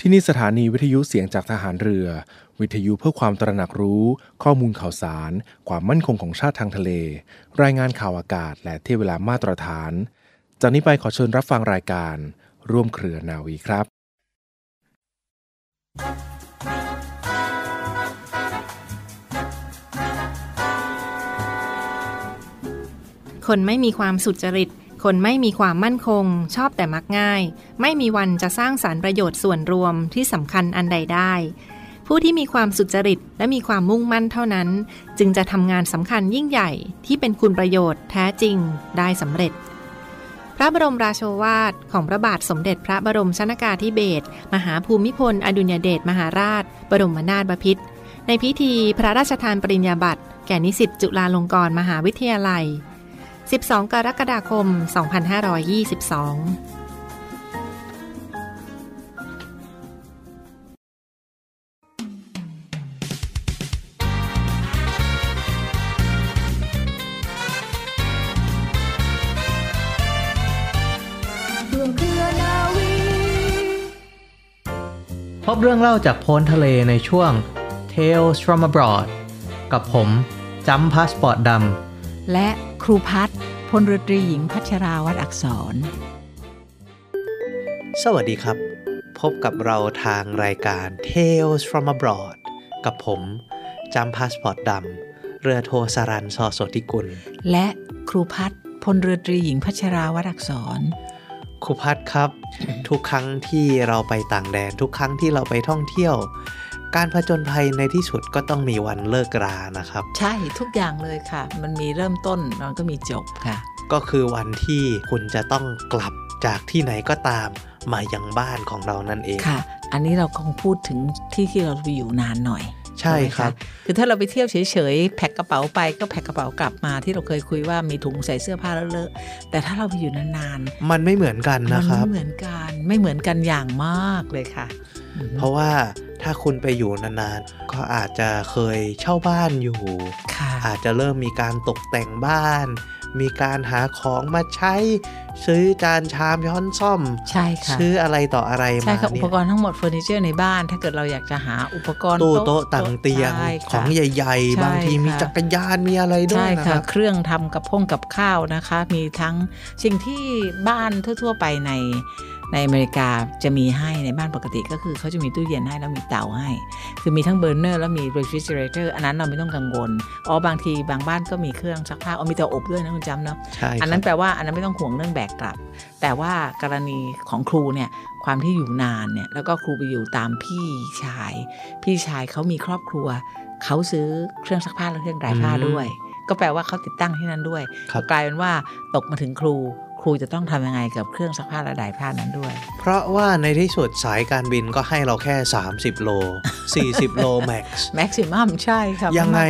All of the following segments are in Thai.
ที่นี่สถานีวิทยุเสียงจากทหารเรือ วิทยุเพื่อความตระหนักรู้ ข้อมูลข่าวสาร ความมั่นคงของชาติทางทะเล รายงานข่าวอากาศ และเทียเวลามาตรฐาน จากนี้ไปขอเชิญรับฟังรายการ ร่วมเครือนาวีครับ คนไม่มีความสุจริต คนไม่มีความมั่นคง ชอบแต่มักง่าย ไม่มีวันจะสร้างสารรประโยชน์ส่วนรวมที่สำคัญอันใดได้ ผู้ที่มีความสุจริตและมีความมุ่งมั่นเท่านั้น จึงจะทำงานสำคัญยิ่งใหญ่ที่เป็นคุณประโยชน์แท้จริงได้สำเร็จพระบรมราโชวาทของพระบาทสมเด็จพระบรมชนากาธิเบศรมหาภูมิพล อดุลยเดชมหาราช บรมนาถบพิตรในพิธีพระราชทานปริญญาบัตรแก่นิสิตจุฬาลงกรณ์มหาวิทยาลัย 12 กรกฎาคม 2522พบเรื่องเล่าจากพ้นทะเลในช่วง Tales from abroad กับผมจำพาสปอร์ตดำและค รูพัฒพลเรือตรีหญิงพัชราวัดอักษร สวัสดีครับ พบกับเราทางรายการ Tales from abroad กับผมจำพาสปอร์ตดำ เรือโทสรันซอสติกุล และครูพัฒพลเรือตรีหญิงพัชราวัดอักษร ครูพัฒครับ ทุกครั้งที่เราไปต่างแดนทุกครั้งที่เราไปท่องเที่ยว การผจญภัยในที่สุดก็ต้องมีวันเลิกรานะครับ ใช่ทุกอย่างเลยค่ะ มันมีเริ่มต้นมันก็มีจบค่ะ ก็คือวันที่คุณจะต้องกลับจากที่ไหนก็ตามมายังบ้านของเรานั่นเองค่ะ อันนี้เราคงพูดถึงที่ที่เราไปอยู่นานหน่อยใช่ครับ คือถ้าเราไปเที่ยวเฉยๆ แพ็คกระเป๋าไปก็แพ็คกระเป๋ากลับมาที่เราเคยคุยว่ามีถุงใส่เสื้อผ้าเลอะแต่ถ้าเราไปอยู่นานๆ มันไม่เหมือนกันนะครับ มันไม่เหมือนกัน ไม่เหมือนกันอย่างมากเลยค่ะ เพราะว่า ถ้าคุณไปอยู่นานๆ ก็อาจจะเคยเช่าบ้านอยู่ อาจจะเริ่มมีการตกแต่งบ้าน มีการหาของมาใช้ ซื้อจานชามช้อนซ่อม ใช่ค่ะซื้ออะไรต่ออะไรมาใช่ค่ะอุปกรณ์ทั้งหมดเฟอร์นิเจอร์ในบ้าน ถ้าเกิดเราอยากจะหาอุปกรณ์ตู้โต๊ะต่างเตียงของใหญ่ ๆ บางทีมีจักรยานมีอะไรด้วยนะคะเครื่องทำกับพงกับข้าวนะคะ มีทั้งสิ่งที่บ้านทั่ว ๆ ไปใน ในอเมริกาจะมีให้ในบ้านปกติก็คือเขาจะมีตู้เย็นให้แล้วมีเตาให้ คือมีทั้ง burner แล้วมี refrigerator อันนั้นเราไม่ต้องกังวลอ๋อบางทีบางบ้านก็มีเครื่องซักผ้าอ๋อมีเตาอบด้วยนะคุณจำเนาะใช่อันนั้นแปลว่าอันนั้นไม่ต้องห่วงเรื่องแบกกลับ แต่ว่ากรณีของครูเนี่ยความที่อยู่นานเนี่ยแล้วก็ครูไปอยู่ตามพี่ชาย พี่ชายเขามีครอบครัวเขาซื้อเครื่องซักผ้าและเครื่อง dry ผ้าด้วย ก็แปลว่าเขาติดตั้งที่นั่นด้วย กลายเป็นว่าตกมาถึงครูค รูจะต้องทำยังไงกับเครื่องซักผ้าและดายผ้านั้นด้วย เพราะว่าในที่สุดสายการบินก็ให้เราแค่ 30 โล 40 โลแม็กซ์แม็กซิมัมใช่ครับยังไง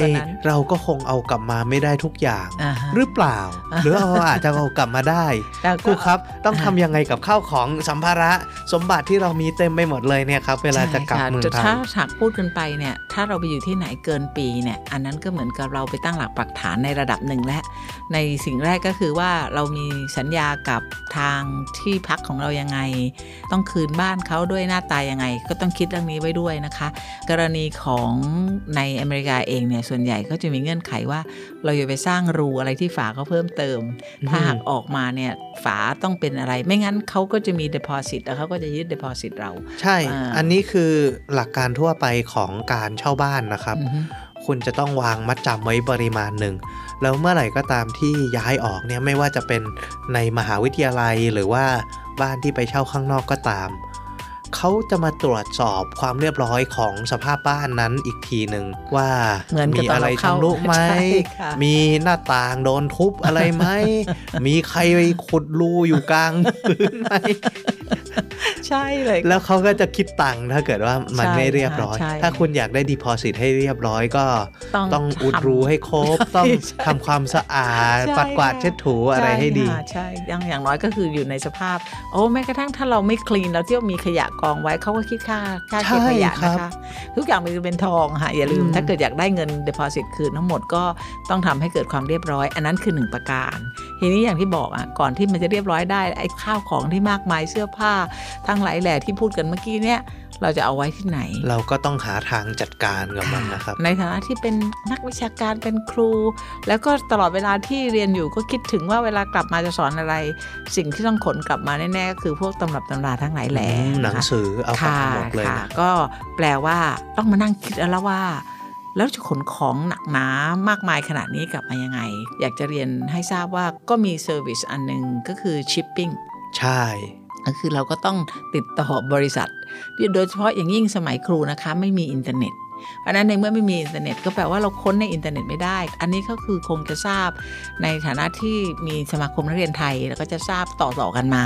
เราก็คงเอากลับมาไม่ได้ทุกอย่าง หรือเปล่า หรือเราอาจจะเอากลับมาได้ครูครับต้องทำยังไงกับข้าวของสัมภาระสมบัติที่เรามีเต็มไปหมดเลยเนี่ยครับเวลาจะกลับเมืองไทยถ้าถักพูดกันไปเนี่ยถ้าเราไปอยู่ที่ไหนเกินปีเนี่ยอันนั้นก็เหมือนกับเราไปตั้งหลักปักฐานในระดับหนึ่งและในสิ่งแรกก็คือว่าเรามีสัญญากับทางที่พักของเรายังไง ต้องคืนบ้านเขาด้วยหน้าตายังไง ก็ต้องคิดเรื่องนี้ไว้ด้วยนะคะ กรณีของในอเมริกาเองเนี่ยส่วนใหญ่ก็จะมีเงื่อนไขว่า เราอย่าไปสร้างรูอะไรที่ฝาเขาเพิ่มเติม ถ้าหากออกมาเนี่ยฝาต้องเป็นอะไร ไม่งั้นเขาก็จะมี deposit แล้วเขาก็จะยึด deposit เรา ใช่ อันนี้คือหลักการทั่วไปของการเช่าบ้านนะครับ คุณจะต้องวางมัดจำไว้ปริมาณหนึ่ง แล้วเมื่อไหร่ก็ตามที่ย้ายออกเนี่ยไม่ว่าจะเป็นในมหาวิทยาลัยหรือว่าบ้านที่ไปเช่าข้างนอกก็ตาม เขาจะมาตรวจสอบความเรียบร้อยของสภาพบ้านนั้นอีกทีหนึ่งว่ามีอะไรชำรุไหมมีหน้าต่างโดนทุบอะไรไหมมีใครไปขุดรูอยู่กลางพื้นไหมใช่เลย แล้วเขาก็จะคิดตังค์ถ้าเกิดว่ามันไม่เรียบร้อย ถ้าคุณอยากได้ดีพอสิตให้เรียบร้อยก็ ต้องอุดรูให้ครบ ต้องทำความสะอาด ปัดกวาดเช็ดถูอะไรให้ดี ใช่อย่างอย่างน้อยก็คืออยู่ในสภาพ โอ้แม้กระทั่งถ้าเราไม่คลีนเราเที่ยวมีขยะกองไว้เขาก็คิดค่าค่าเก็บขยะนะคะ ทุกอย่างมันเป็นทองค่ะอย่าลืมถ้าเกิดอยากได้เงินเด p o s i t คืนทั้งหมดก็ต้องทำให้เกิดความเรียบร้อย อันนั้นคือหนึ่งประการ ทีนี้อย่างที่บอกอะก่อนที่มันจะเรียบร้อยได้ไอ้ข้าวของที่มากมายเสื้อผ้าทั้งหลายแหล่ที่พูดกันเมื่อกี้เนี่ยเราจะเอาไว้ที่ไหน เราก็ต้องหาทางจัดการกับมันนะครับ ในฐานะที่เป็นนักวิชาการเป็นครู แล้วก็ตลอดเวลาที่เรียนอยู่ก็คิดถึงว่าเวลากลับมาจะสอนอะไร สิ่งที่ต้องขนกลับมาแน่ๆก็คือพวกตำรับตำราทั้งหลายแหล่อืมหนังนะคะสือเอากลับค่ะมาหมดเลยค่ะนะก็แปลว่าต้องมานั่งคิดแล้วว่าแล้วจะขนของหนักหนามากมายขนาดนี้กลับมายังไง อยากจะเรียนให้ทราบว่าก็มี service อันหนึ่งก็คือ shipping ใช่ก็ คือเราก็ต้องติดต่อบริษัทโดยเฉพาะอย่างยิ่งสมัยครูนะคะไม่มีอินเทอร์เน็ตเพราะฉะนั้นในเมื่อไม่มีอินเทอร์เน็ตก็แปลว่าเราค้นในอินเทอร์เน็ตไม่ได้ อันนี้ก็คือคงจะทราบในฐานะที่มีสมาคมนักเรียนไทย แล้วก็จะทราบต่อๆกันมา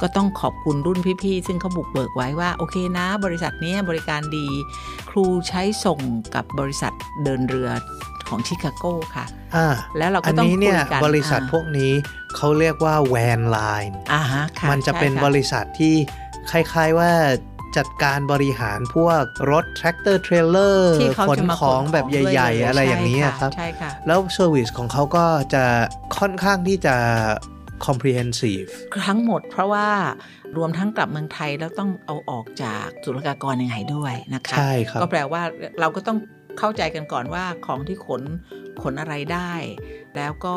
ก็ต้องขอบคุณรุ่นพี่ๆ ซึ่งเขาบุกเบิกไว้ว่า โอเคนะ บริษัทนี้บริการดี ครูใช้ส่งกับบริษัทเดินเรือ ของชิคาโกค่ะอ่าแล้วเราอัก็นต้องนี้คุเนี่ยยกันบริษัทอ่าพวกนี้เขาเรียกว่าแวนไลน์อ่าฮะค่มันจะเป็นใช่ค่บริษัทที่คล้ายๆว่าจัดการบริหารพวกรถแทรกเตอร์เทรลเลอร์ที่เขาขนจะมาของแบบด้วยใหญ่เลยๆอะไรอย่างนี้ใช่อะครับใช่ค่ะแล้วเซอร์วิสของเขาก็จะค่อนข้างที่จะ comprehensive ทั้งหมดเพราะว่ารวมทั้งกลับเมืองไทยแล้วต้องเอาออกจากศุลกากรยังไงด้วยนะคะ ใช่ครับ ก็แปลว่าเราก็ต้อง เข้าใจกันก่อนว่าของที่ขนขนอะไรได้ แล้วก็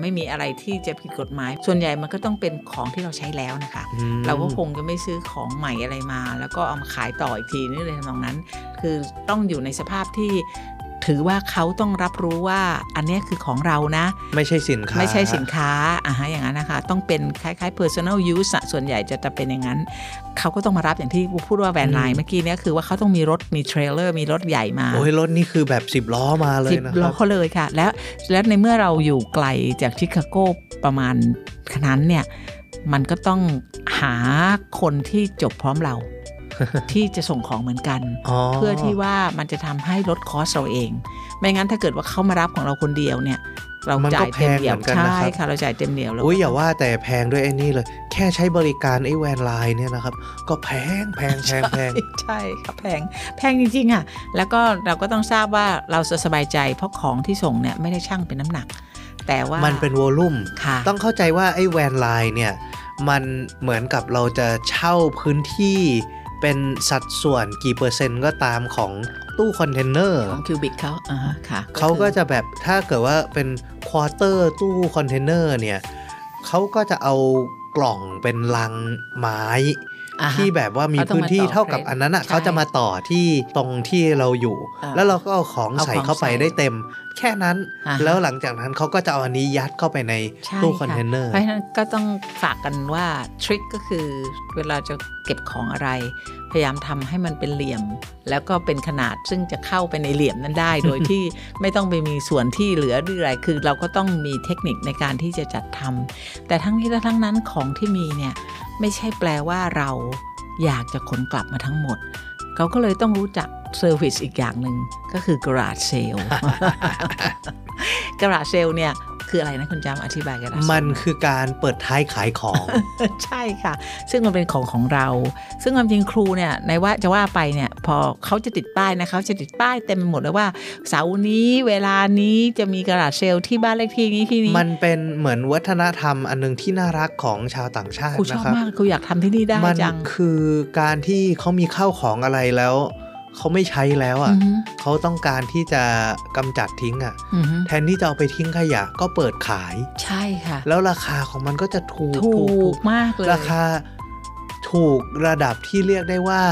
ไม่มีอะไรที่จะผิดกฎหมาย ส่วนใหญ่มันก็ต้องเป็นของที่เราใช้แล้วนะคะอืมเราก็คงจะไม่ซื้อของใหม่อะไรมา แล้วก็เอามาขายต่ออีกทีนี่เลยทำนองนั้น คือต้องอยู่ในสภาพที่ ถือว่าเขาต้องรับรู้ว่าอันเนี้ยคือของเรานะ ไม่ใช่สินค้า ไม่ใช่สินค้าอ่าฮะอย่างนั้นนะคะ ต้องเป็นคล้ายๆ personal use อะส่วนใหญ่จะจะเป็นอย่างนั้น เขาก็ต้องมารับอย่างที่พูดว่า van line เมื่อกี้เนี้คือว่าเขาต้องมีรถมี trailer มีรถใหญ่มา โอ้ยรถนี่คือแบบสิบล้อมาเลยสิบนะคล้รัอบเขาเลยค่ะ แล้วแล้วในเมื่อเราอยู่ไกลจากชิคาโกประมาณขนาดนั้นเนี่ยมันก็ต้องหาคนที่จบพร้อมเรา ที่จะส่งของเหมือนกันอ๋อเพื่อที่ว่ามันจะทำให้ลดคอสเราเอง ไม่งั้นถ้าเกิดว่าเขามารับของเราคนเดียวเนี่ย เรามันก็จ่ายเต็มเดี่ยวแพงเหมือนกันนะใช่ครับค่ะเราจ่ายเต็มเดี่ยวแล้วอุ้ยอย่าว่าแต่แพงด้วยไอ้นี่เลย แค่ใช้บริการไอ้แวนไลน์เนี่ยนะครับ ก็แพงแพงแพงแพงใช่ค่ะแพงแพงจริงๆอะแล้วก็เราก็ต้องทราบว่าเราจะสบายใจเพราะของที่ส่งเนี่ยไม่ได้ช่างเป็นน้ำหนัก แต่ว่ามันเป็นวอลลุ่มค่ะต้องเข้าใจว่าไอ้แวนไลน์เนี่ยมันเหมือนกับเราจะเช่าพื้นที่ เป็นสัดส่วนกี่เปอร์เซ็นต์ก็ตามของตู้คอนเทนเนอร์ของ cubic เขาอ่าฮะค่ะเขาก็คือจะแบบถ้าเกิดว่าเป็น quarter ตู้คอนเทนเนอร์เนี่ยเขาก็จะเอากล่องเป็นลังไม้อ่าฮะ ที่แบบว่ามีเขาต้องพื้นที่มาต่อเท่ากับ frame อันนั้นอะใช่เขาจะมาต่อที่ตรงที่เราอยู่อ่าแล้วเราก็เอาของเอาใส่ของเข้าไปใส่ได้เต็ม แค่นั้นอ่าฮะแล้วหลังจากนั้นเขาก็จะเอาอันนี้ยัดเข้าไปในใช่ตู้ค่ะคอนเทนเนอร์เพราะฉะนั้นก็ต้องฝากกันว่า trick ก็คือเวลาจะเก็บของอะไร พยายามทำให้มันเป็นเหลี่ยม แล้วก็เป็นขนาดซึ่งจะเข้าไปในเหลี่ยมนั้นได้ โดยที่ไม่ต้องไปมีส่วนที่เหลือหรืออะไรคือ เราก็ต้องมีเทคนิคในการที่จะจัดทำแต่ทั้งนี้และทั้งนั้นของที่มีเนี่ย ไม่ใช่แปลว่าเราอยากจะขนกลับมาทั้งหมด เขาก็เลยต้องรู้จัก service อีกอย่างหนึ่งก็คือ garage sale garage sale เนี่ยคืออะไรนะคุณจำอธิบาย garage sale มันคือการเปิดท้ายขายของ ใช่ค่ะ ซึ่งมันเป็นของของเรา ซึ่งความจริงครูเนี่ยในว่าจะว่าไปเนี่ย พอเขาจะติดป้ายนะเขาจะติดป้ายเต็มไปหมดเลยว่า เสาร์นี้เวลานี้จะมีกระดาษเซลล์ที่บ้านเลขที่นี้ที่นี้มันเป็นเหมือนวัฒนธรรมอันหนึงที่น่ารักของชาวต่างชาติครูชนะอบครับมากครูอยากทำที่นี่ได้มันจังคือการที่เขามีข้าวของอะไรแล้วเขาไม่ใช้แล้วอะอือฮึเขาต้องการที่จะกำจัดทิ้งอะอือฮึแทนที่จะเอาไปทิ้งขยะก็เปิดขาย ใช่ค่ะ แล้วราคาของมันก็จะถูกถูกมากเลย ราคา ถูกระดับที่เรียกได้ว่า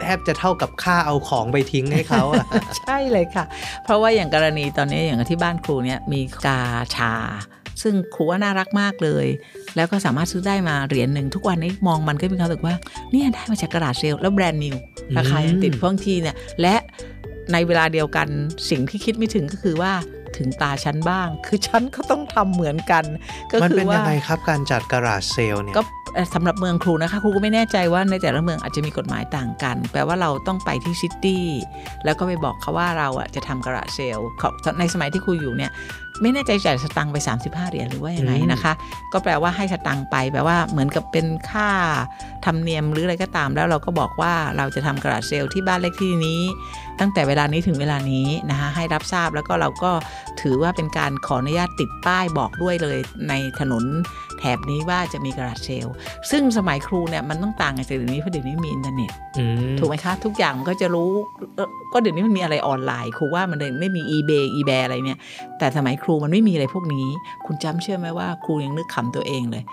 แทบจะเท่ากับค่าเอาของไปทิ้งให้เขาอะใช่เลยค่ะ เพราะว่าอย่างกรณีตอนนี้อย่างที่บ้านครูเนี่ยมีกาชา ซึ่งครูว่าน่ารักมากเลย แล้วก็สามารถซื้อได้มาเหรียญหนึ่งทุกวันนี้มองมันก็มีความรู้สึกว่าเนี่ยได้มาจากกระดาษเซลล์แล้วแบรนด์นิวราคายังติดอืมบางทีเนี่ยและในเวลาเดียวกันสิ่งที่คิดไม่ถึงก็คือว่า ถึงตาฉันบ้าง คือฉันก็ต้องทำเหมือนกัน ก็มันคืเป็นว่ายังไงครับการจัดกระดาษเซลล์เนี่ยก็เอ่อสำหรับเมืองครูนะคะครูก็ไม่แน่ใจว่าในแต่ละเมืองอาจจะมีกฎหมายต่างกัน แปลว่าเราต้องไปที่ซิตี้แล้วก็ไปบอกเขาว่าเราอะจะทำกระดาษเซลล์เขาในสมัยที่ครูอยู่เนี่ย ไม่แน่ใจจ่ายสตังค์ไป 35 เหรียญหรือว่ายังไงนะคะ ก็แปลว่าให้สตังค์ไปแปลว่าเหมือนกับเป็นค่าธรรมเนียมหรืออะไรก็ตาม แล้วเราก็บอกว่าเราจะทำกระดาษเซลล์ที่บ้านเลขที่นี้ ตั้งแต่เวลานี้ถึงเวลานี้นะคะให้รับทราบแล้วก็เราก็ถือว่าเป็นการขออนุญาตติดป้ายบอกด้วยเลยในถนนแถบนี้ว่าจะมีกระดาษเซลล์ซึ่งสมัยครูเนี่ยมันต้องต่างกันจากเดี๋ยวนี้เพราะเดี๋ยวนี้มีอินเทอร์เน็ตอืมถูกไหมคะ ทุกอย่างมันก็จะรู้เอ่อก็เดี๋ยวนี้มันมีอะไรออนไลน์ครูว่ามันเลยไม่มี eBay eBay อะไรเนี่ยแต่สมัยครูรูมันไม่มีอะไรพวกนี้ คุณจำเชื่อไหมว่าครูยังนึกขำตัวเองเลย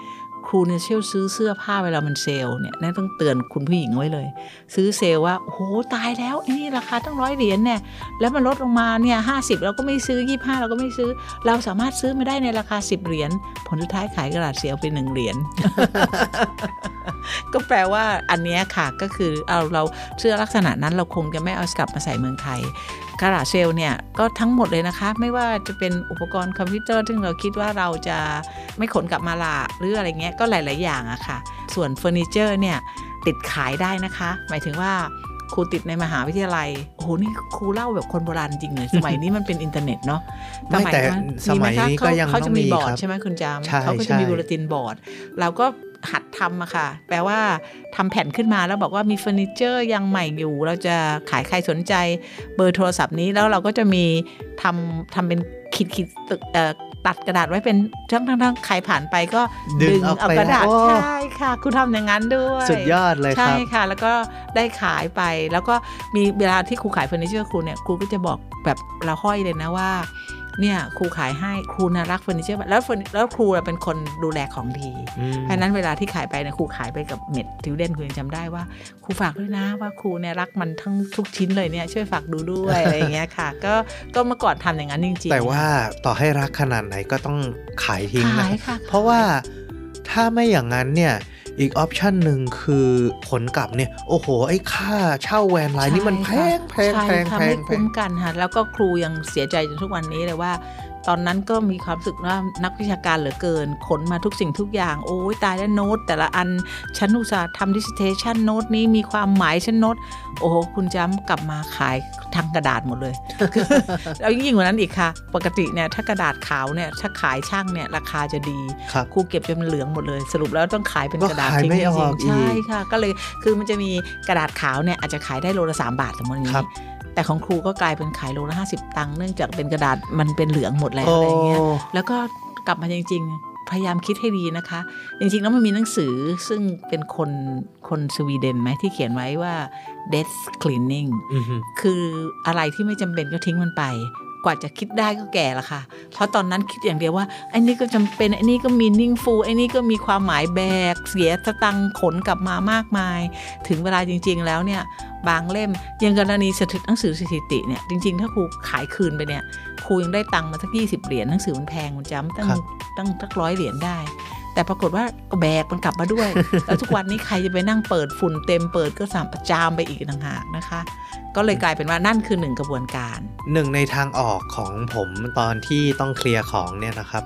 ครูเนี่ยเชี่ยวซื้อเสื้อผ้าเวลามันเซลล์เนี่ยนั่นต้องเตือนคุณผู้หญิงไว้เลย ซื้อเซลว่าโอ้โหตายแล้วไอ้นี่ราคาตั้งร้อยเหรียญเนี่ยแล้วมันลดลงมาเนี่ยห้าสิบเราก็ไม่ซื้อยี่ห้าเราก็ไม่ซื้อ เราสามารถซื้อมาได้ในราคา10เหรียญผลสุดท้ายขายกระดาษเซลล์ไปหนึ่งเหรียญก็แปลว่าอันนี้ค่ะก็คือเอาเราเสื้อลักษณะนั้นเราคงจะไม่เอากลับมาใส่เมืองไทย garage sale เนี่ยก็ทั้งหมดเลยนะคะ ไม่ว่าจะเป็นอุปกรณ์คอมพิวเตอร์ซึ่งเราคิดว่าเราจะไม่ขนกลับมาละหรืออะไรเงี้ยก็หลาย ๆ อย่างอะค่ะ ส่วนเฟอร์นิเจอร์เนี่ยติดขายได้นะคะ หมายถึงว่าครูติดในมหาวิทยาลัย โอ้โห นี่ครูเล่าแบบคนโบราณจริงเลย สมัยนี้มันเป็นอินเทอร์เน็ตเนาะไม่แต่นั้นสมัยคะนี้ก็ยังเขาต้จะองมีมีบอร์ดครับใช่ไหมคุณจามใช่เขาก็จะมีใช่ bulletin board เราก็ หัดทำอะค่ะ แปลว่าทำแผ่นขึ้นมาแล้วบอกว่ามีเฟอร์นิเจอร์ยังใหม่อยู่ เราจะขายใครสนใจเบอร์โทรศัพท์นี้แล้วเราก็จะมีทำทำเป็นขีดขีดตึกเอ่อตัดกระดาษไว้เป็นทั้งทั้งทั้งใครผ่านไปก็ดึงเอาเอาไปกระดาษโอ้ใช่ค่ะคุณทำอย่างนั้นด้วย สุดยอดเลยคใช่รับค่ะ แล้วก็ได้ขายไปแล้วก็มีเวลาที่ครูขายเฟอร์นิเจอร์ครูเนี่ยครูก็จะบอกแบบเราห้อยเลยนะว่า เนี่ยครูขายให้ครูน่ารักเฟอร์นิเจอร์แล้วเฟอร์นิแล้วครูน่ะเป็นคนดูแลของดีอืมเพราะฉะนั้นเวลาที่ขายไปเนี่ยครูขายไปกับ med student ครูยังจำได้ว่าครูฝากด้วยนะว่าครูเนี่ยรักมันทั้งทุกชิ้นเลยเนี่ยช่วยฝากดูด้วยอะไรอย่างเงี้ยค่ะ ก็ก็เมื่อก่อนทำอย่างนั้นจริงๆแต่ว่าต่อให้รักขนาดไหนก็ต้องขายทิ้งนะขายค่ะเพราะว่าถ้าไม่อย่างนั้นเนี่ย อีกออปชันหนึ่งคือขนกลับเนี่ย โอ้โห ไอ้ค่าเช่าแวนไลน์นี่มันแพงแพงใช่แพงค่ะแพไม่งแพคุ้งมกันค่ะแล้วก็ครูยังเสียใจจนทุกวันนี้เลยว่า ตอนนั้นก็มีความรู้สึกว่านักวิชาการเหลือเกิน ขนมาทุกสิ่งทุกอย่าง โอ้ยตายแล้วโน้ต แต่ละอันฉันอุตส่าห์ทำ dissertation note นี้มีความหมายฉันโน้ต โอ้โห คุณจำกลับมาขายทางกระดาษหมดเลยแล้วยิ่งกว่านั้นอีกค่ะ ปกติเนี่ยถ้ากระดาษขาวเนี่ยถ้าขายช่างเนี่ยราคาจะดีครับครูเก็บจนมันเหลืองหมดเลย สรุปแล้วต้องขายเป็นก็กระดาษขายทิ้งไม่จอริอกงๆใช่อีกค่ะ ก็เลยคือมันจะมีกระดาษขาวเนี่ยอาจจะขายได้โลละสามบาทสมมติอย่างครันี้บ แต่ของครูก็กลายเป็นขายโลละห้าสิบตังค์เนื่องจากเป็นกระดาษมันเป็นเหลืองหมดแล้วอะไรอย่างเงี้ยแล้วก็กลับมาจริง ๆ พยายามคิดให้ดีนะคะ จริงๆแล้วมันมีหนังสือซึ่งเป็นคนคนสวีเดนไหมที่เขียนไว้ว่า death cleaning อือฮึคืออะไรที่ไม่จำเป็นก็ทิ้งมันไป กว่าจะคิดได้ก็แก่ละค่ะ เพราะตอนนั้นคิดอย่างเดียวว่าไอ้นี่ก็จำเป็นไอ้นี่ก็มีนิ่งฟูไอ้นี่ก็มีความหมายแบก เสียสตังค์ขนกลับมามากมาย ถึงเวลาจริง ๆ แล้วเนี่ยบางเล่มอยังกรณีสถิตหนังสือสถิติเนี่ยจริง ๆ ถ้าครูขายคืนไปเนี่ยครูยังได้ตังค์มาสักยี่สิบเหรียญหนังสือมันแพงมันจำตั้งครับตั้งสักร้อยเหรียญได้ แต่ปรากฏว่าก็แบกมันกลับมาด้วย แล้วทุกวันนี้ใครจะไปนั่งเปิดฝุ่นเต็มเปิดก็สามประจามไปอีกต่างหากนะคะ ก็เลยกลายเป็นว่านั่นคือหนึ่งกระบวนการหนึ่งในทางออกของผมตอนที่ต้องเคลียร์ของเนี่ยนะครับ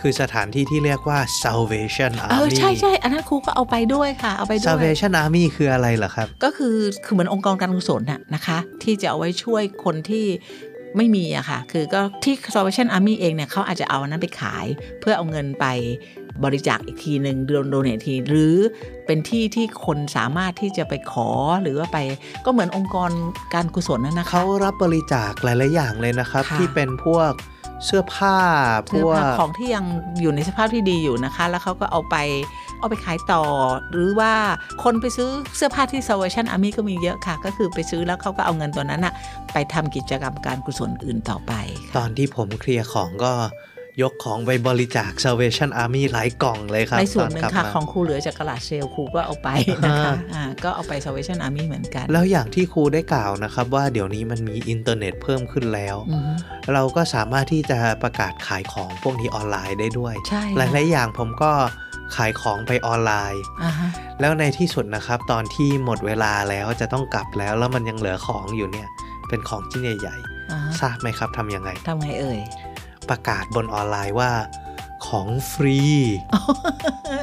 คือสถานที่ที่เรียกว่า Salvation เออ Army ใช่ใช่อันนั้นครูก็เอาไปด้วยค่ะ เอาไปด้วย Salvation Army คืออะไรเหรอครับ ก็คือคือเหมือนองค์กรการกุศลน่ะนะคะ ที่จะเอาไว้ช่วยคนที่ไม่มีอะค่ะ คือก็ที่ Salvation Army เองเนี่ยเขาอาจจะเอาอันนั้นไปขาย เพื่อเอาเงินไป บริจาคอีกทีหนึ่งโดนโดเนททีหรือเป็นที่ที่คนสามารถที่จะไปขอหรือว่าไปก็เหมือนองค์กรการกุศลนั่นนะคะเขารับบริจาคหลาย ๆ อย่างเลยนะครับค่ะที่เป็นพวกเสื้อผ้าพเสื้อวกผ้าของที่ยังอยู่ในสภาพที่ดีอยู่นะคะ แล้วเขาก็เอาไปเอาไปขายต่อ หรือว่าคนไปซื้อเสื้อผ้าที่ Salvation Army ก็มีเยอะค่ะ ก็คือไปซื้อแล้วเขาก็เอาเงินตัวนั้นอะไปทำกิจกรรมการกุศลอื่นต่อไปตค่ะอนที่ผมเคลียร์ของก็ ยกของไปบริจาค Salvation Army หลายกล่องเลยครับ ในส่วนหนึ่งตอกลับค่ะมาของครูเหลือจาก garage sale ครูก็เอาไปนะคะอ่าก็เอาไป Salvation Army เหมือนกัน แล้วอย่างที่ครูได้กล่าวนะครับ ว่าเดี๋ยวนี้มันมีอินเทอร์เน็ตเพิ่มขึ้นแล้วอือฮึเราก็สามารถที่จะประกาศขายของพวกนี้ออนไลน์ได้ด้วยใช่หลาย ๆ อย่างผมก็ขายของไปออนไลน์อ่าฮะแล้วในที่สุดนะครับ ตอนที่หมดเวลาแล้วจะต้องกลับแล้วแล้วมันยังเหลือของอยู่เนี่ยเป็นของชิ้นใหญ่อ่าฮะๆทราบไหมครับทำยังไงทำไงเอ่ย ประกาศบนออนไลน์ว่าของฟรี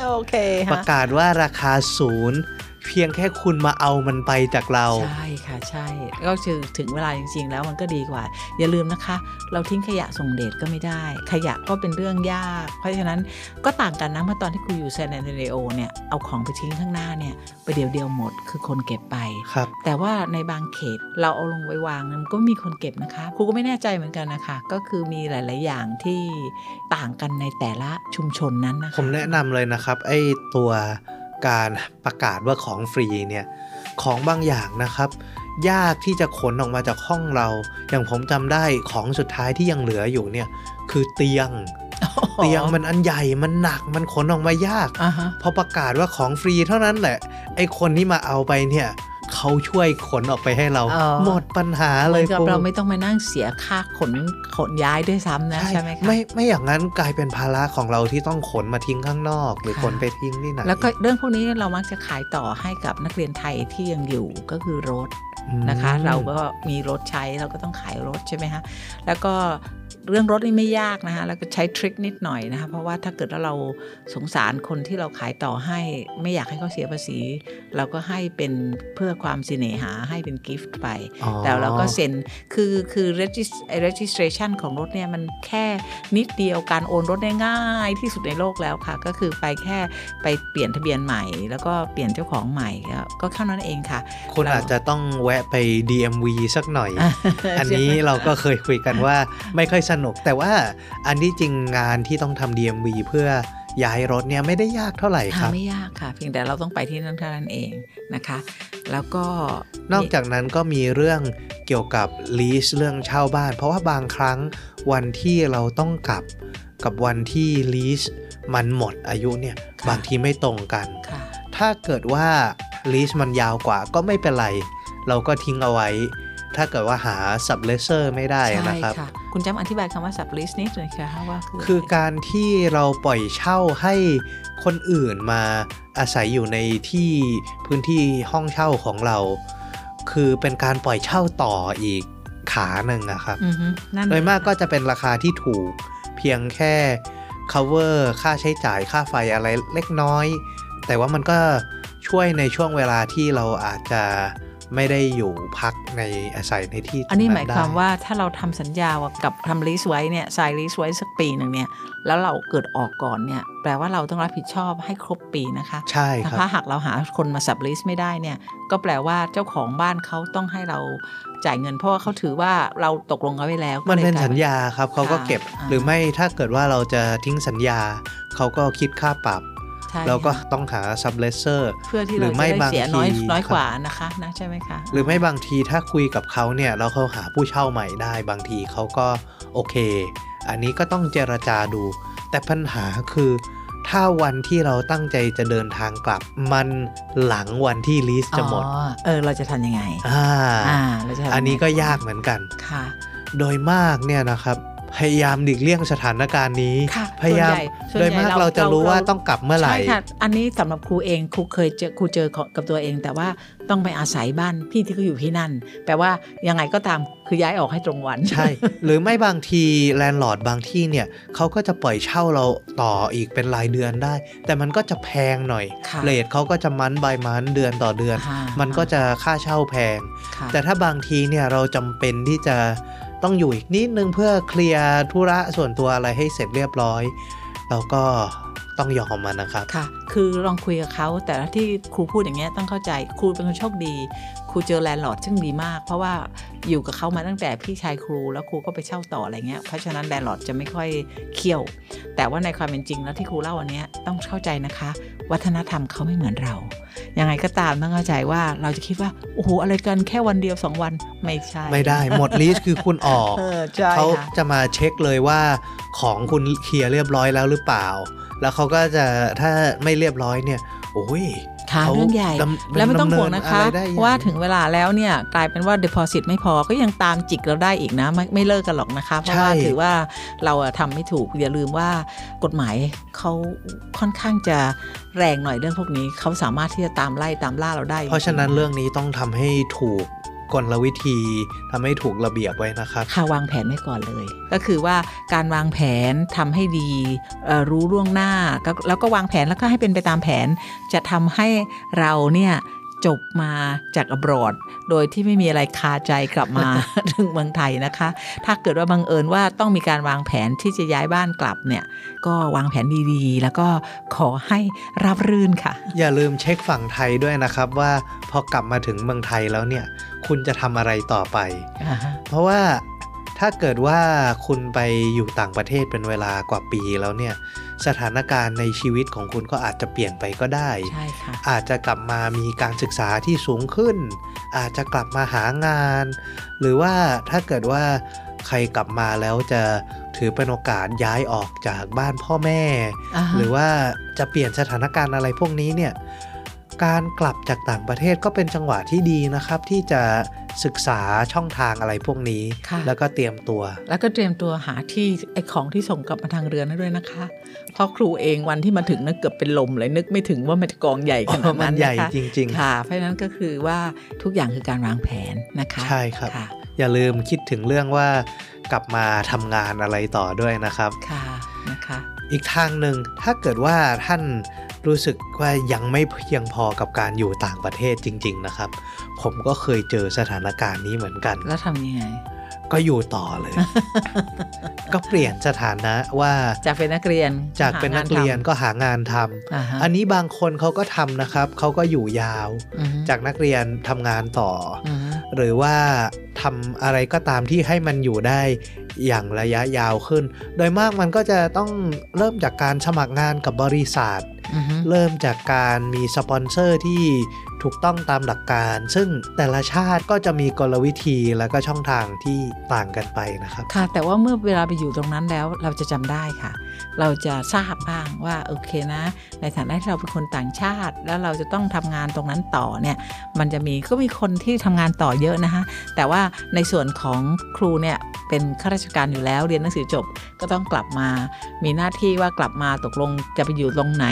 โอเคประฮะกาศว่าราคาศูนย์ เพียงแค่คุณมาเอามันไปจากเรา ใช่ค่ะใช่ก็คือถึงเวลาจริง ๆ แล้วมันก็ดีกว่า อย่าลืมนะคะ เราทิ้งขยะส่งเดชก็ไม่ได้ ขยะก็เป็นเรื่องยาก เพราะฉะนั้นก็ต่างกันนะเมื่อตอนที่ครูอยู่ San Antonio เนี่ยเอาของไปทิ้งข้างหน้าเนี่ยไปเดียวเดียวๆหมดคือคนเก็บไปครับแต่ว่าในบางเขตเราเอาลงไปวางมันก็มีคนเก็บนะคะครูก็ไม่แน่ใจเหมือนกันนะคะ ก็คือมีหลาย ๆ อย่างที่ต่างกันในแต่ละชุมชนนั้นนะคะผมแนะนำเลยนะครับไอ้ตัว การประกาศว่าของฟรีเนี่ยของบางอย่างนะครับ ยากที่จะขนออกมาจากห้องเรา อย่างผมจำได้ของสุดท้ายที่ยังเหลืออยู่เนี่ยคือเตียง เตียงมันอันใหญ่มันหนักมันขนออกมายากอ่าฮะพอประกาศว่าของฟรีเท่านั้นแหละไอ้คนที่มาเอาไปเนี่ย เขาช่วยขนออกไปให้เราอ๋อหมดปัญหาเหเลมือยนกับครูเราไม่ต้องมานั่งเสียค่าขนขนย้ายด้วยซ้ำนะใช่ไหมคะไม่ไม่อย่างนั้นกลายเป็นภาระของเราที่ต้องขนมาทิ้งข้างนอก หรือค่ะขนไปทิ้งที่ไหนแล้วก็เรื่องพวกนี้เรามักจะขายต่อให้กับนักเรียนไทยที่ยังอยู่ก็คือรถนะคะอืมเราก็มีรถใช้เราก็ต้องขายรถใช่ไหมคะแล้วก็ เรื่องรถนี่ไม่ยากนะคะแล้วก็ใช้ทริคนิดหน่อยนะคะเพราะว่าถ้าเกิดว่าเราสงสารคนที่เราขายต่อให้ ไม่อยากให้เขาเสียภาษี เราก็ให้เป็นเพื่อความสิเนหาให้เป็นกิฟต์ไปอ๋อแต่เราก็เซ็นคือคือ regis- registration ของรถเนี่ยมันแค่นิดเดียวการโอนรถได้ง่ายที่สุดในโลกแล้วค่ะ ก็คือไปแค่ไปเปลี่ยนทะเบียนใหม่ แล้วก็เปลี่ยนเจ้าของใหม่ก็ก็แค่นั้นเองค่ะคุณเราอาจจะต้องแวะไป DMV สักหน่อย อันนี้เราก็เคยคุยกันว่าไม่ค่อยสนุก แต่ว่าอันที่จริงงานที่ต้องทำ DMV เพื่อย้ายรถเนี่ยไม่ได้ยากเท่าไหร่คค่ะรับไม่ยากค่ะ เพียงแต่เราต้องไปที่นั่นเท่านั้นเองนะคะ แล้วก็นอกจากนั้นก็มีเรื่องเกี่ยวกับลีสเรื่องเช่าบ้าน เพราะว่าบางครั้งวันที่เราต้องกลับกับวันที่ลีสมันหมดอายุเนี่ยค่ะบางทีไม่ตรงกันค่ะถ้าเกิดว่าลีสมันยาวกว่าก็ไม่เป็นไร เราก็ทิ้งเอาไว้ ถ้าเกิดว่าหา subleaser ไม่ได้ใช่นะครับค่ะคุณจำอธิบายคำว่า sublist นิดหน่อยค่ะว่าคือคือการที่เราปล่อยเช่าให้คนอื่นมาอาศัยอยู่ในที่พื้นที่ห้องเช่าของเรา คือเป็นการปล่อยเช่าต่ออีกขาหนึ่งนะครับอือฮึนั่นโดยมากก็จะเป็นราคาที่ถูกเพียงแค่ cover ค่าใช้จ่ายค่าไฟอะไรเล็กน้อย แต่ว่ามันก็ช่วยในช่วงเวลาที่เราอาจจะ ไม่ได้อยู่พักในอาศัยในที่ตรงอันนี้หมายความได้ว่าถ้าเราทำสัญญากับทำลิสไว้เนี่ยใส่ลิสไว้สักปีหนึ่งเนี่ยแล้วเราเกิดออกก่อนเนี่ยแปลว่าเราต้องรับผิดชอบให้ครบปีนะคะใช่คถ้ารับหากเราหาคนมาสับลิสไม่ได้เนี่ยก็แปลว่าเจ้าของบ้านเขาต้องให้เราจ่ายเงินเพราะว่าเขาถือว่าเราตกลงกันไว้แล้ว มันเป็นก็ลยกลสัยญญาครับเขาก็ค่ะเก็บอ่าหรือไม่ถ้าเกิดว่าเราจะทิ้งสัญญาเขาก็คิดค่าปรับ ใช่แล้วก็ค่ะต้องหา subleaser เพื่อที่หรืเราอจะไม่ได้บางเสียน้อยทีน้อยครับกว่านะคะนะใช่ไหมคะหรือไม่บางทีถ้าคุยกับเขาเนี่ยแล้วเขาหาผู้เช่าใหม่ได้บางทีเขาก็โอเค อันนี้ก็ต้องเจรจาดู แต่ปัญหาคือถ้าวันที่เราตั้งใจจะเดินทางกลับ มันหลังวันที่ลีสจะหมดอ๋อเออ เราจะทำยังไง อ่าอ่าเราจะทำยังไงอันนี้ก็ยากเหมือนกัน ค่ะ โดยมากเนี่ยนะครับ พยายามหลีกเลี่ยงสถานการณ์นี้ค่ะพยายามส่วนใหญ่โดยมากส่วนใหญ่เราเราจะรู้เราว่าต้องกลับเมื่อไหร่ใช่ค่ะอันนี้สำหรับครูเองครูเคยเจอครูเจอกับตัวเอง แต่ว่าต้องไปอาศัยบ้านพี่ที่เขาอยู่ที่นั่น แปลว่ายังไงก็ตามคือย้ายออกให้ตรงวัน ใช่ หรือไม่บางทีlandlord บางที่เนี่ยเขาก็จะปล่อยเช่าเราต่ออีกเป็นรายเดือนได้ แต่มันก็จะแพงหน่อยค่ะ rate เขาก็จะ month by month เดือนต่อเดือนค่ะมันก็จะค่าเช่าแพงค่ะแต่ถ้าบางทีเนี่ยเราจำเป็นที่จะ ต้องอยู่อีกนิดนึงเพื่อเคลียร์ธุระส่วนตัวอะไรให้เสร็จเรียบร้อยเราก็ต้องยอมมันนะครับ ค่ะ คือลองคุยกับเขาแต่ที่ครูพูดอย่างเงี้ยต้องเข้าใจ ครูเป็นคนโชคดี ครูเจอ landlord ซึ่งดีมาก เพราะว่าอยู่กับเขามาตั้งแต่พี่ชายครูแล้วครูก็ไปเช่าต่ออะไรเงี้ยเพราะฉะนั้น landlord จะไม่ค่อยเคี่ยว แต่ว่าในความเป็นจริงแล้วที่ครูเล่าอันเนี้ยต้องเข้าใจนะคะ วัฒนธรรมเขาไม่เหมือนเรา ยังไงก็ตามต้องเข้าใจว่าเราจะคิดว่าโอ้โหอะไรกันแค่วันเดียวสองวันไม่ใช่ ไม่ได้หมด lease คือคุณออกเออใช่เขาค่ะจะมาเช็คเลยว่าของคุณเคลียร์เรียบร้อยแล้วหรือเปล่า แล้วเขาก็จะถ้าไม่เรียบร้อยเนี่ยโอ้ย ค่ะเขาเรื่องใหญ่ดำแล้วไม่ต้องดำเนินห่วงนะคะอะไรได้ยังไงว่าถึงเวลาแล้วเนี่ยกลายเป็นว่า Deposit ไม่พอก็ยังตามจิกเราได้อีกนะไม่ไม่เลิกกันหรอกนะคะ เพราะว่าใช่ถือว่าเราอะทำไม่ถูก อย่าลืมว่ากฎหมายเขาค่อนข้างจะแรงหน่อยเรื่องพวกนี้เขาสามารถที่จะตามไล่ตามล่าเราได้ เพราะฉะนั้นเรื่องนี้ต้องทำให้ถูก กลวิธีทำให้ถูกระเบียบไว้นะครับค่ะวางแผนไว้ก่อนเลย ก็คือว่าการวางแผนทำให้ดีรู้ล่วงหน้าแล้วก็วางแผนแล้วก็ให้เป็นไปตามแผน จะทำให้เราเนี่ย จบมาจากอบรอด โดยที่ไม่มีอะไรคาใจกลับมา ถึงเมืองไทยนะคะ ถ้าเกิดว่าบังเอิญว่าต้องมีการวางแผนที่จะย้ายบ้านกลับเนี่ย ก็วางแผนดีๆ แล้วก็ขอให้รับรื่นค่ะ อย่าลืมเช็คฝั่งไทยด้วยนะครับว่าพอกลับมาถึงเมืองไทยแล้วเนี่ย คุณจะทำอะไรต่อไป เพราะว่า ถ้าเกิดว่าคุณไปอยู่ต่างประเทศเป็นเวลากว่าปีแล้วเนี่ย สถานการณ์ในชีวิตของคุณก็อาจจะเปลี่ยนไปก็ได้ ใช่ค่ะ อาจจะกลับมามีการศึกษาที่สูงขึ้น อาจจะกลับมาหางาน หรือว่าถ้าเกิดว่าใครกลับมาแล้วจะถือเป็นโอกาสย้ายออกจากบ้านพ่อแม่อ่าฮะหรือว่าจะเปลี่ยนสถานการณ์อะไรพวกนี้เนี่ยการกลับจากต่างประเทศก็เป็นจังหวะที่ดีนะครับ ที่จะ ศึกษาช่องทางอะไรพวกนี้ค่ะแล้วก็เตรียมตัว แล้วก็เตรียมตัวหาที่ไอของที่ส่งกลับมาทางเรือนั่นด้วยนะคะ เพราะครูเองวันที่มาถึงนั่นเกือบเป็นลมเลยนึกไม่ถึงว่ามันจะกองใหญ่ขนาดมันั้นนใหญ่นะคะจริงค่ะ เพราะฉะนั้นก็คือว่าทุกอย่างคือการวางแผนนะคะ ใช่ครับค่ะๆอย่าลืมคิดถึงเรื่องว่ากลับมาทำงานอะไรต่อด้วยนะครับ ค่ะนะคะ อีกทางหนึ่งถ้าเกิดว่าท่าน รู้สึกว่ายังไม่เพียงพอกับการอยู่ต่างประเทศจริง ๆ นะครับ ผมก็เคยเจอสถานการณ์นี้เหมือนกัน แล้วทำยังไง ก็อยู่ต่อเลย ก็เปลี่ยนสถานะว่าจากเป็นนักเรียน จากเป็นนักเรียนหางาทก็หางานทำำอ่าฮะอันนี้บางคนเขาก็ทำนะครับเขาก็อยู่ยาวอือฮึจากนักเรียนทำงานต่อออือฮึหรือว่าทำอะไรก็ตามที่ให้มันอยู่ได้อย่างระยะยาวขึ้น โดยมากมันก็จะต้องเริ่มจากการสมัครงานกับบริษัทอือฮึ เริ่มจากการมีสปอนเซอร์ที่ถูกต้องตามหลักการ ซึ่งแต่ละชาติก็จะมีกลวิธีและก็ช่องทางที่ต่างกันไปนะครับ ค่ะ แต่ว่าเมื่อเวลาไปอยู่ตรงนั้นแล้วเราจะจำได้ค่ะ เราจะทราบบ้างว่าโอเคนะ ในฐานะที่เราเป็นคนต่างชาติ แล้วเราจะต้องทำงานตรงนั้นต่อเนี่ยมันจะมีก็มีคนที่ทำงานต่อเยอะนะคะแต่ว่าในส่วนของครูเนี่ยเป็นข้าราชการอยู่แล้วเรียนหนังสือจบก็ต้องกลับมา มีหน้าที่ว่ากลับมาตกลงจะไปอยู่ตรงไหน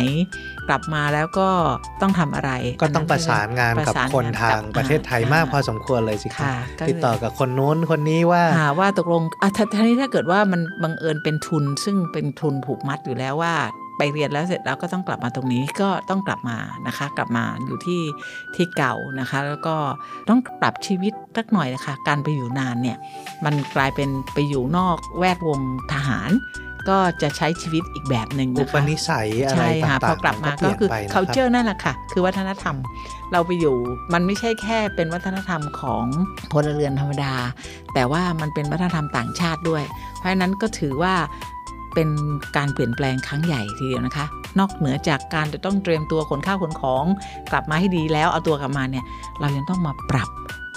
กลับมาแล้วก็ต้องทำอะไร ก็ต้องประสานงานกับประสานคนงานทางกับประเทศไทยอ่ามมากพอสมควรเลยสิครับค่ะก็เลยติดต่อกับคนนู้นคนนี้ว่าหาว่าตกลงอะถ้าทีนี้ถ้าเกิดว่ามันบังเอิญเป็นทุน ซึ่งเป็นทุนผูกมัดอยู่แล้วว่าไปเรียนแล้วเสร็จแล้วก็ต้องกลับมาตรงนี้ก็ต้องกลับมานะคะ กลับมาอยู่ที่ที่เก่านะคะ แล้วก็ต้องปรับชีวิตสักหน่อยนะคะ การไปอยู่นานเนี่ยมันกลายเป็นไปอยู่นอกแวดวงทหาร ก็จะใช้ชีวิตอีกแบบหนึ่งอุนะปคะนิสัยอะไรใช่ต่าค่ะงๆพอกลับมาเปก็ลี่ยนคือไปนะครับ culture นั่นแหละค่ะ คือวัฒนธรรม เราไปอยู่มันไม่ใช่แค่เป็นวัฒนธรรมของพลเรือนธรรมดา แต่ว่ามันเป็นวัฒนธรรมต่างชาติด้วย เพราะฉะนั้นก็ถือว่าเป็นการเปลี่ยนแปลงครั้งใหญ่ทีเดียวนะคะ นอกเหนือจากการจะต้องเตรียมตัวขนข้าวขนของ กลับมาให้ดีแล้วเอาตัวกลับมาเนี่ยเรายังต้องมาปรับ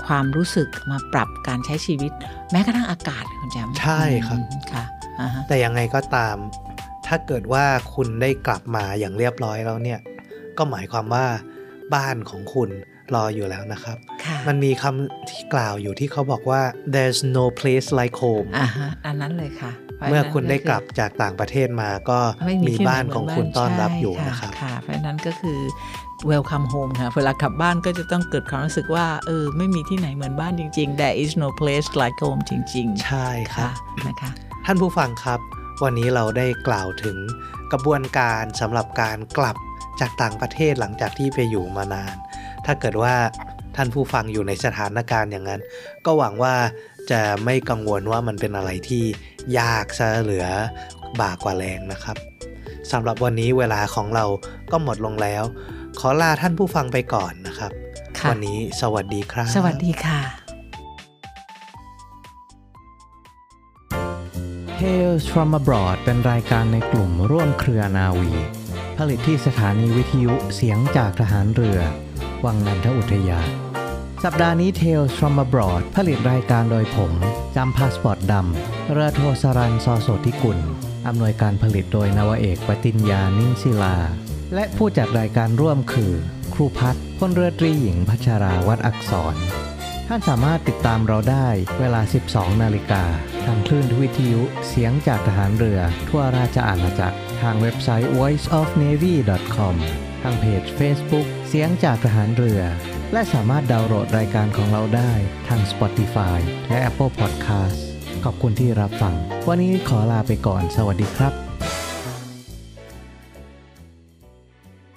ความรู้สึกมาปรับการใช้ชีวิต แม้กระทั่งอากาศคุณแจมใช่ครับอืมค่ะอ่าฮะ แต่ยังไงก็ตาม ถ้าเกิดว่าคุณได้กลับมาอย่างเรียบร้อยแล้วเนี่ย ก็หมายความว่าบ้านของคุณรออยู่แล้วนะครับค่ะมันมีคำที่กล่าวอยู่ที่เขาบอกว่า there's no place like home อ่าฮะอันนั้นเลยค่ะพราะฉะเมื่อนั้นคุณได้คืกลับจากต่างประเทศมาก็ไม่มีที่ไหบ้านของคุณต้อนรับใช่อยู่นะครับค่ะ เพราะฉะนั้นก็คือ welcome home ค่ะ เวลากลับบ้านก็จะต้องเกิดความรู้สึกว่า เออ ไม่มีที่ไหนเหมือนบ้านจริงๆ there is no place like home จริงใช่ครัค่ะบนะคะ ท่านผู้ฟังครับ วันนี้เราได้กล่าวถึงกระบวนการสำหรับการกลับจากต่างประเทศหลังจากที่ไปอยู่มานาน ถ้าเกิดว่าท่านผู้ฟังอยู่ในสถานการณ์อย่างนั้น ก็หวังว่าจะไม่กังวลว่ามันเป็นอะไรที่ยากซะเหลือบากกว่าแรงนะครับสำหรับวันนี้เวลาของเราก็หมดลงแล้ว ขอลาท่านผู้ฟังไปก่อนนะครับค่ะวันนี้สวัสดีครับ สวัสดีค่ะ Tales from abroad เป็นรายการในกลุ่มร่วมเครือนาวี ผลิตที่สถานีวิทยุเสียงจากทหารเรือ วังนันทอุทยา สัปดาห์นี้ Tales from abroad ผลิตรายการโดยผมจำพาสปอร์ตดำเรือโทสรันซอโสธิกุลอำนวยการผลิตโดยนวเอกปติญญานิ่งศิลา และผู้จัดรายการร่วมคือ ครูพัฒน์พลเรือตรีหญิงพัชราวัดอักษร ท่านสามารถติดตามเราได้เวลา 12 นาฬิกา ทางคลื่นวิทยุเสียงจากทหารเรือ ทั่วราชอาณาจักร ทางเว็บไซต์ voiceofnavy.com ทางเพจ Facebook เสียงจากทหารเรือ และสามารถดาวน์โหลดรายการของเราได้ทาง Spotify และ Apple Podcast ขอบคุณที่รับฟัง วันนี้ขอลาไปก่อน สวัสดีครับ